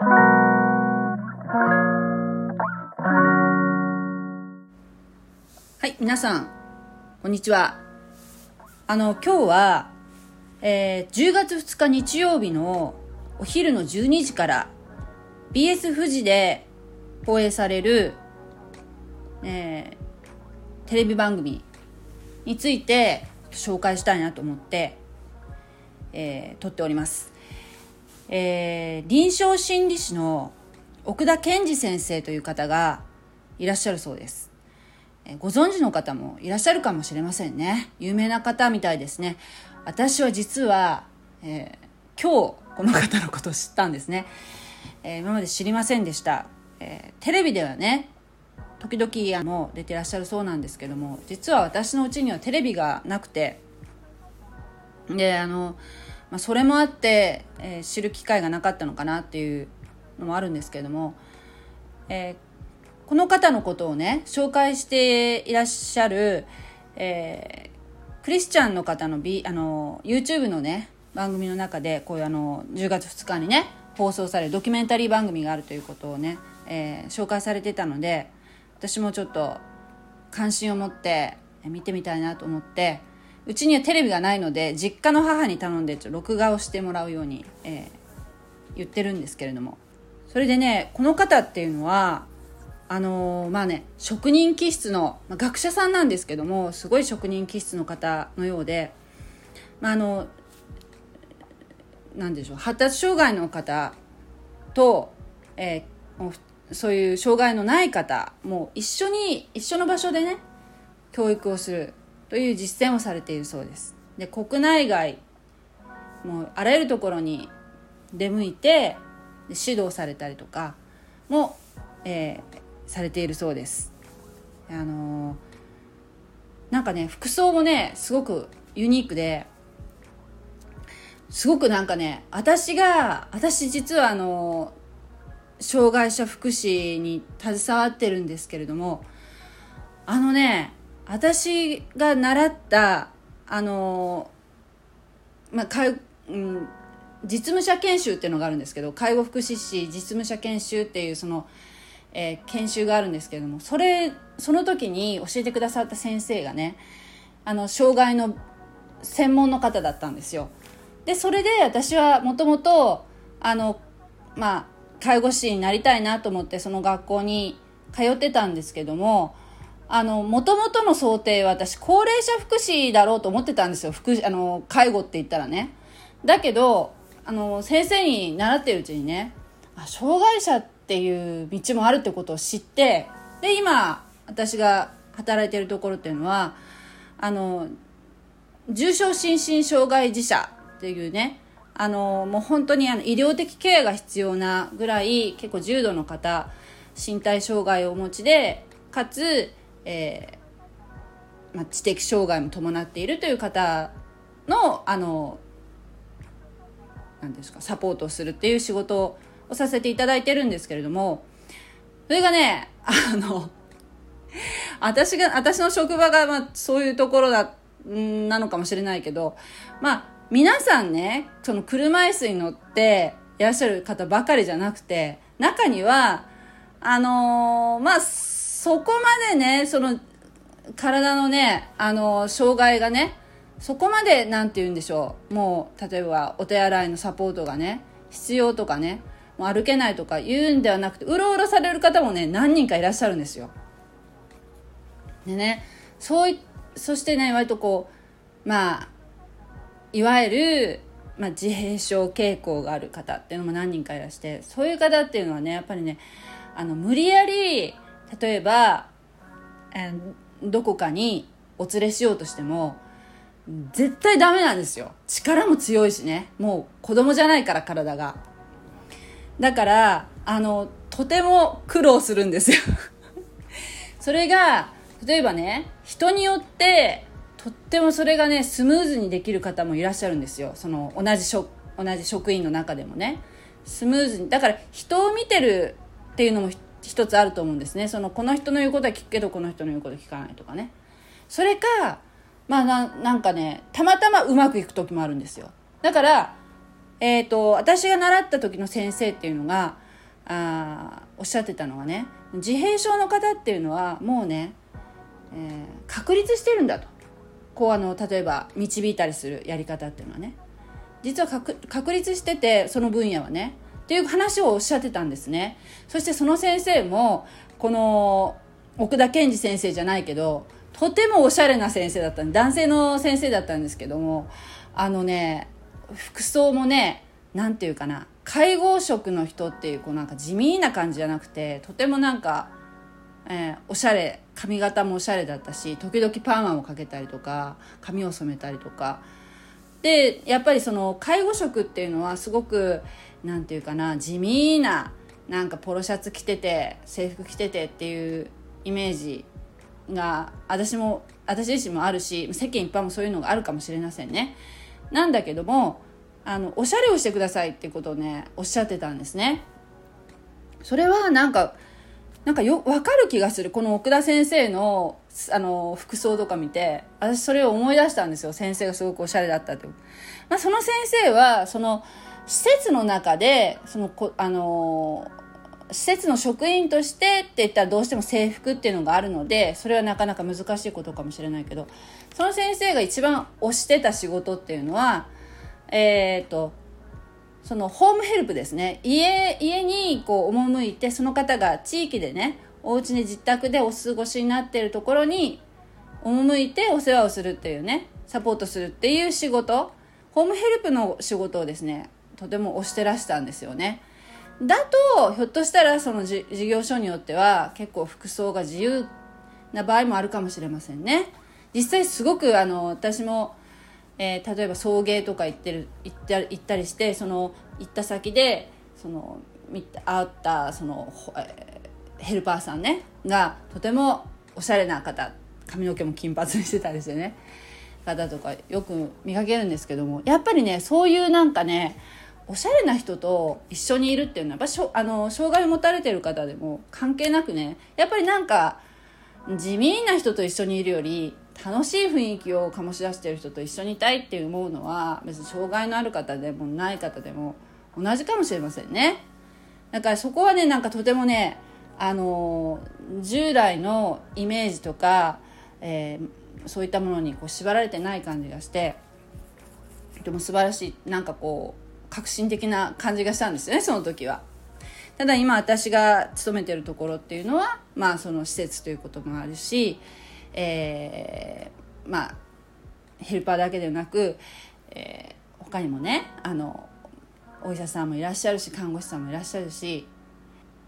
はい、皆さん、こんにちは。あの、今日は、えー、10月2日日曜日のお昼の12時から BS 富士で放映される、えー、テレビ番組について紹介したいなと思って、えー、撮っております。えー、臨床心理士の奥田健二先生という方がいらっしゃるそうです。えご存知の方もいらっしゃるかもしれませんね。有名な方みたいですね。私は実は、えー、今日この方のことを知ったんですね。え、今まで知りませんでした。え、テレビではね、時々あの出てらっしゃるそうなんですけども、実は私のうちにはテレビがなくて、で、あの、まあ、それもあって、えー、知る機会がなかったのかなっていうのもあるんですけれども、えー、この方のことをね紹介していらっしゃる、えー、クリスチャンの方の,、B、あの YouTube のね番組の中でこういうあの10月2日にね放送されるドキュメンタリー番組があるということをね、えー、紹介されてたので私もちょっと関心を持って見てみたいなと思ってうちにはテレビがないので実家の母に頼んでちょ録画をしてもらうように、えー、言ってるんですけれども。それでねこの方っていうのはあのー、まあね職人気質の、まあ、学者さんなんですけどもすごい職人気質の方のようで、まあ、あの何でしょう発達障害の方と、えー、そういう障害のない方も一緒に一緒の場所でね教育をするという実践をされているそうです。で国内外もうあらゆるところに出向いて指導されたりとかも、えー、されているそうです。あのー、なんかね服装もねすごくユニークですごくなんかね私が私実はあの障害者福祉に携わってるんですけれどもあのね私が習ったあのまあか、うん、実務者研修っていうのがあるんですけど介護福祉士実務者研修っていうその、えー、研修があるんですけれどもそれその時に教えてくださった先生がねあの障害の専門の方だったんですよ。でそれで私はもともとあのまあ介護士になりたいなと思ってその学校に通ってたんですけどもあの、もともとの想定は私、高齢者福祉だろうと思ってたんですよ。福祉、あの、介護って言ったらね。だけど、あの、先生に習ってるうちにね、あ、障害者っていう道もあるってことを知って、で、今、私が働いてるところっていうのは、あの、重症心身障害児者っていうね、あの、もう本当にあの医療的ケアが必要なぐらい、結構重度の方、身体障害をお持ちで、かつ、えー、まあ、知的障害も伴っているという方のあの何ですかサポートをするっていう仕事をさせていただいてるんですけれどもそれがねあの私が私の職場が、まあ、そういうところだなのかもしれないけどまあ皆さんねその車椅子に乗っていらっしゃる方ばかりじゃなくて中にはあのー、まあそこまでね、その、体のね、あの、障害がね、そこまで、なんて言うんでしょう。もう、例えば、お手洗いのサポートがね、必要とかね、もう歩けないとか言うんではなくて、うろうろされる方もね、何人かいらっしゃるんですよ。でね、そうい、そしてね、割とこう、まあ、いわゆる、まあ、自閉症傾向がある方っていうのも何人かいらして、そういう方っていうのはね、やっぱりね、あの、無理やり、例えば、え、どこかにお連れしようとしても絶対ダメなんですよ。力も強いしね。もう子供じゃないから体が。だからあのとても苦労するんですよ。それが例えばね人によってとってもそれがねスムーズにできる方もいらっしゃるんですよ。その同じ職同じ職員の中でもね。スムーズに。だから人を見てるっていうのも一つあると思うんですね。そのこの人の言うことは聞くけどこの人の言うことは聞かないとかね。それかまあなんかねたまたまうまくいく時もあるんですよ。だからえっ、ー、と私が習った時の先生っていうのがあおっしゃってたのがね自閉症の方っていうのはもうね、えー、確立してるんだと。こうあの例えば導いたりするやり方っていうのはね。実は確立しててその分野はねっていう話をおっしゃってたんですね。そしてその先生もこの奥田健二先生じゃないけどとてもおしゃれな先生だった男性の先生だったんですけどもあのね服装もね何て言うかな介護職の人っていうこうなんか地味な感じじゃなくてとてもなんか、えー、おしゃれ髪型もおしゃれだったし時々パーマもかけたりとか髪を染めたりとか。でやっぱりその介護職っていうのはすごく何て言うかな地味ななんかポロシャツ着てて制服着ててっていうイメージが私も私自身もあるし世間一般もそういうのがあるかもしれませんね。なんだけどもあのおしゃれをしてくださいっていうことをねおっしゃってたんですね。それはなんかなんかよ分かる気がする。この奥田先生のあの服装とか見て私それを思い出したんですよ。先生がすごくおしゃれだったって、まあ、その先生はその施設の中でそのこあの施設の職員としてって言ったらどうしても制服っていうのがあるのでそれはなかなか難しいことかもしれないけどその先生が一番推してた仕事っていうのはえっ、とそのホームヘルプですね。家家にこう赴いてその方が地域でねお家に自宅でお過ごしになっているところに赴いてお世話をするっていうねサポートするっていう仕事。ホームヘルプの仕事をですねとても推してらしたんですよね。だとひょっとしたらその事業所によっては結構服装が自由な場合もあるかもしれませんね。実際すごくあの私も、えー、例えば送迎とか行ってる行った行ったりしてその行った先でその会ったその、えー、ヘルパーさんねがとてもおしゃれな方髪の毛も金髪にしてたりしてね方とかよく見かけるんですけどもやっぱりねそういうなんかねおしゃれな人と一緒にいるっていうのはやっぱしょあの障害を持たれてる方でも関係なくねやっぱりなんか地味な人と一緒にいるより楽しい雰囲気を醸し出してる人と一緒にいたいって思うのは別に障害のある方でもない方でも同じかもしれませんね。だからそこはねなんかとてもねあの従来のイメージとか、えー、そういったものにこう縛られてない感じがしてとても素晴らしい。なんかこう革新的な感じがしたんですよねその時は。ただ今私が勤めてるところっていうのはまあその施設ということもあるし、えー、まあヘルパーだけではなく、えー、他にもねあのお医者さんもいらっしゃるし看護師さんもいらっしゃるし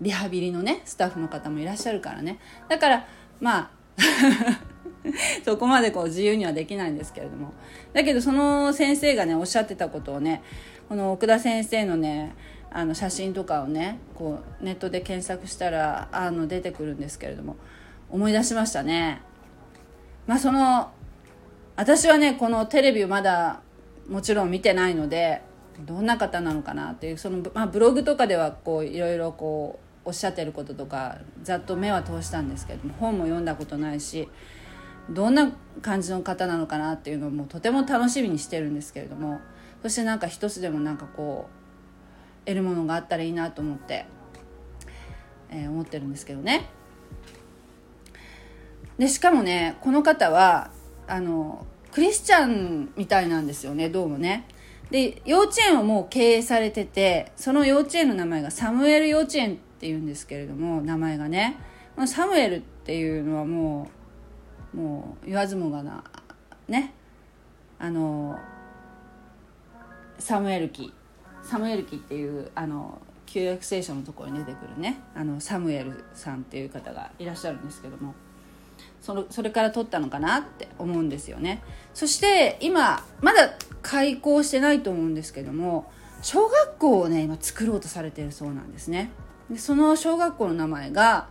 リハビリのねスタッフの方もいらっしゃるからねだからまあ そこまでこう自由にはできないんですけれども。だけどその先生がねおっしゃってたことをねこの奥田先生のねあの写真とかをねこうネットで検索したらあの出てくるんですけれども思い出しましたね。まあその私はねこのテレビをまだもちろん見てないのでどんな方なのかなっていうその、まあ、ブログとかではこういろいろこうおっしゃってることとかざっと目は通したんですけども本も読んだことないしどんな感じの方なのかなっていうのもとても楽しみにしてるんですけれどもそしてなんか一つでもなんかこう得るものがあったらいいなと思って、えー、思ってるんですけどね。でしかもねこの方はあのクリスチャンみたいなんですよねどうもね。で幼稚園をもう経営されててその幼稚園の名前がサムエル幼稚園っていうんですけれども名前がね。サムエルっていうのはもうもう言わずもがなね。あのサムエル記。サムエル記っていうあの旧約聖書のところに出てくるね。あのサムエルさんっていう方がいらっしゃるんですけども。そのそれから取ったのかなって思うんですよね。そして今まだ開校してないと思うんですけども小学校をね今作ろうとされてるそうなんですね。でその小学校の名前が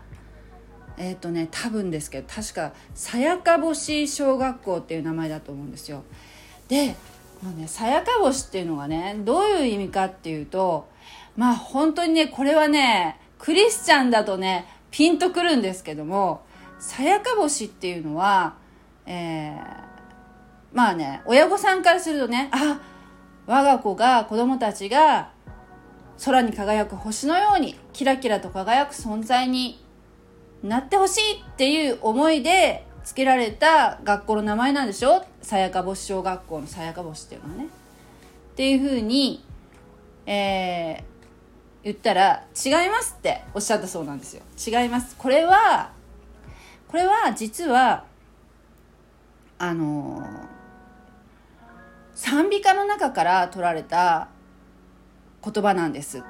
えっ、ー、とね多分ですけど確かさやか星小学校っていう名前だと思うんですよ。でもうねさやか星っていうのがねどういう意味かっていうとまあ本当にねこれはねクリスチャンだとねピンとくるんですけどもさやか星っていうのはえー、まあね親御さんからするとねあ我が子が子供たちが空に輝く星のようにキラキラと輝く存在になってほしいっていう思いで付けられた学校の名前なんでしょ？さやか星小学校のさやか星っていうのはね。っていうふうに、えー、言ったら違いますっておっしゃったそうなんですよ。違います。これは、これは実は、あのー、賛美歌の中から取られた言葉なんですっ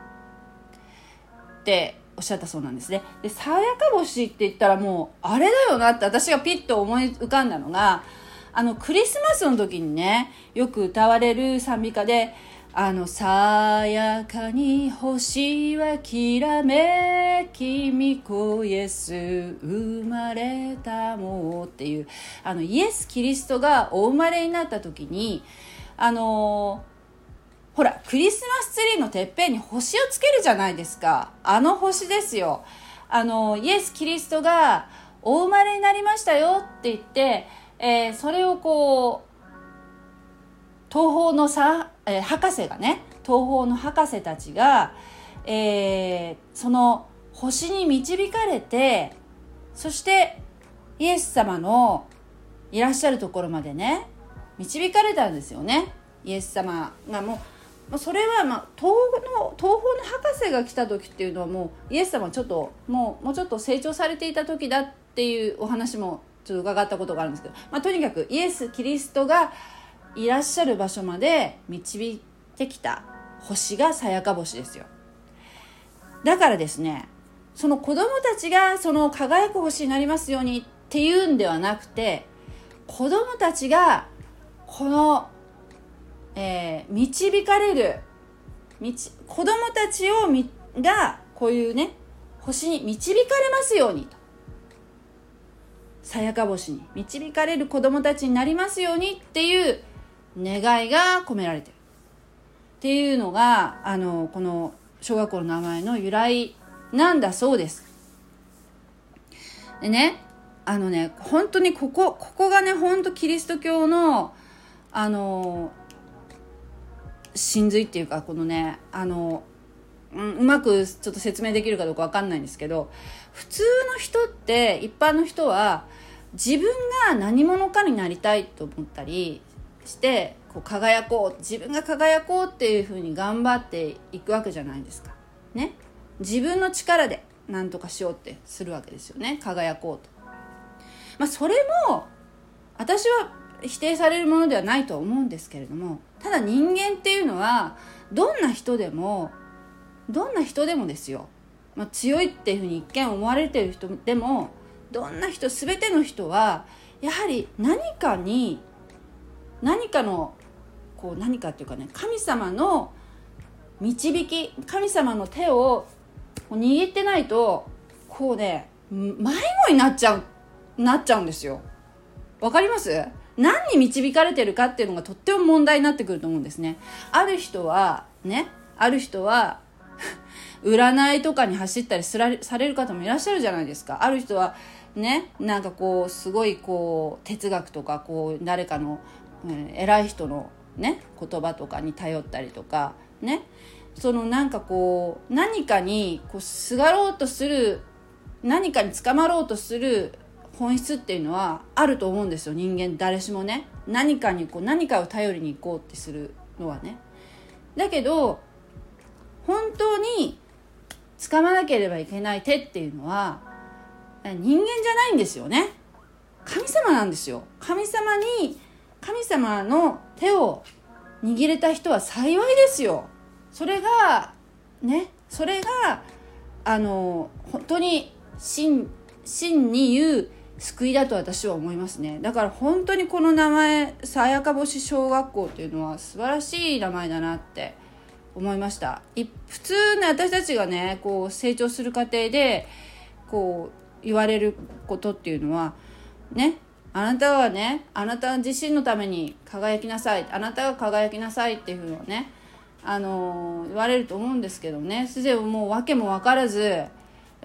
ておっしゃったそうなんですね。で、さやか星って言ったらもう、あれだよなって私がピッと思い浮かんだのが、あの、クリスマスの時にね、よく歌われる賛美歌で、あの、さやかに星はきらめき、みこイエス生まれたもうっていう、あの、イエス・キリストがお生まれになった時に、あのーほら、クリスマスツリーのてっぺんに星をつけるじゃないですか。あの星ですよ。あの、イエス・キリストがお生まれになりましたよって言って、えー、それをこう、東方のさ、えー、博士がね、東方の博士たちが、えー、その星に導かれて、そしてイエス様のいらっしゃるところまでね、導かれたんですよね。イエス様がもうまあ、それは、まあ、東の東方の博士が来た時っていうのはもうイエス様ちょっともうもうちょっと成長されていた時だっていうお話もちょっと伺ったことがあるんですけど、まあ、とにかくイエス・キリストがいらっしゃる場所まで導いてきた星がさやか星ですよ。だからですねその子供たちがその輝く星になりますようにっていうんではなくて子供たちがこのえー、導かれる。道子供たちをみがこういうね星に導かれますようにと。さやか星に。導かれる子供たちになりますようにっていう願いが込められてる。っていうのがあのこの小学校の名前の由来なんだそうです。でねあのね本当にここここがね本当キリスト教のあの真髄っていうかこのねあのうまくちょっと説明できるかどうか分かんないんですけど普通の人って一般の人は自分が何者かになりたいと思ったりしてこう輝こう自分が輝こうっていうふうに頑張っていくわけじゃないですか。ね。自分の力で何とかしようってするわけですよね輝こうと。まあそれも私は否定されるものではないと思うんですけれどもただ人間っていうのはどんな人でもどんな人でもですよ、まあ、強いっていうふうに一見思われてる人でもどんな人全ての人はやはり何かに何かのこう何かっていうかね神様の導き神様の手を握ってないとこうね迷子になっちゃうなっちゃうんですよ。わかります？何に導かれてるかっていうのがとっても問題になってくると思うんですね。ある人は、ね、ある人は 占いとかに走ったりすらされる方もいらっしゃるじゃないですか。ある人は、ね、なんかこう、すごいこう、哲学とか、こう、誰かの、うん、偉い人のね、言葉とかに頼ったりとか、ね、そのなんかこう、何かにこう、すがろうとする、何かに捕まろうとする本質っていうのはあると思うんですよ人間誰しもね。何かにこう何かを頼りに行こうってするのはね。だけど本当に掴まなければいけない手っていうのは人間じゃないんですよね。神様なんですよ。神様に神様の手を握れた人は幸いですよ。それがねそれがあの本当に真真に言う救いだと私は思いますね。だから本当にこの名前さやか星小学校っていうのは素晴らしい名前だなって思いました。普通ね私たちがねこう成長する過程でこう言われることっていうのはねあなたはねあなた自身のために輝きなさい。あなたが輝きなさいっていうのをねあのー、言われると思うんですけどね。すでにもう訳も分からず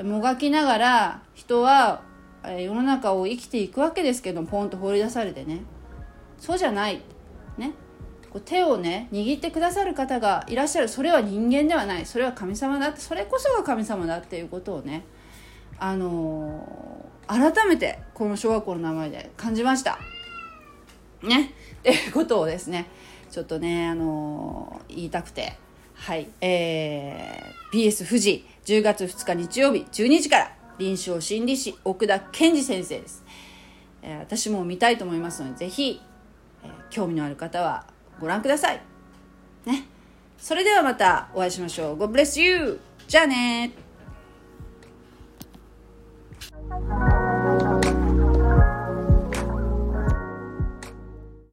もがきながら人は世の中を生きていくわけですけどポンと放り出されてね。そうじゃない。ね。こう手をね握ってくださる方がいらっしゃる。それは人間ではない。それは神様だって。それこそが神様だっていうことをねあのー、改めてこの小学校の名前で感じました。ね。っていうことをですねちょっとねあのー、言いたくて。はい。えー、BS 富士10月2日日曜日12時から臨床心理士奥田健二先生です、えー、私も見たいと思いますので是非、えー、興味のある方はご覧ください。ね。それではまたお会いしましょう。God bless you じゃあね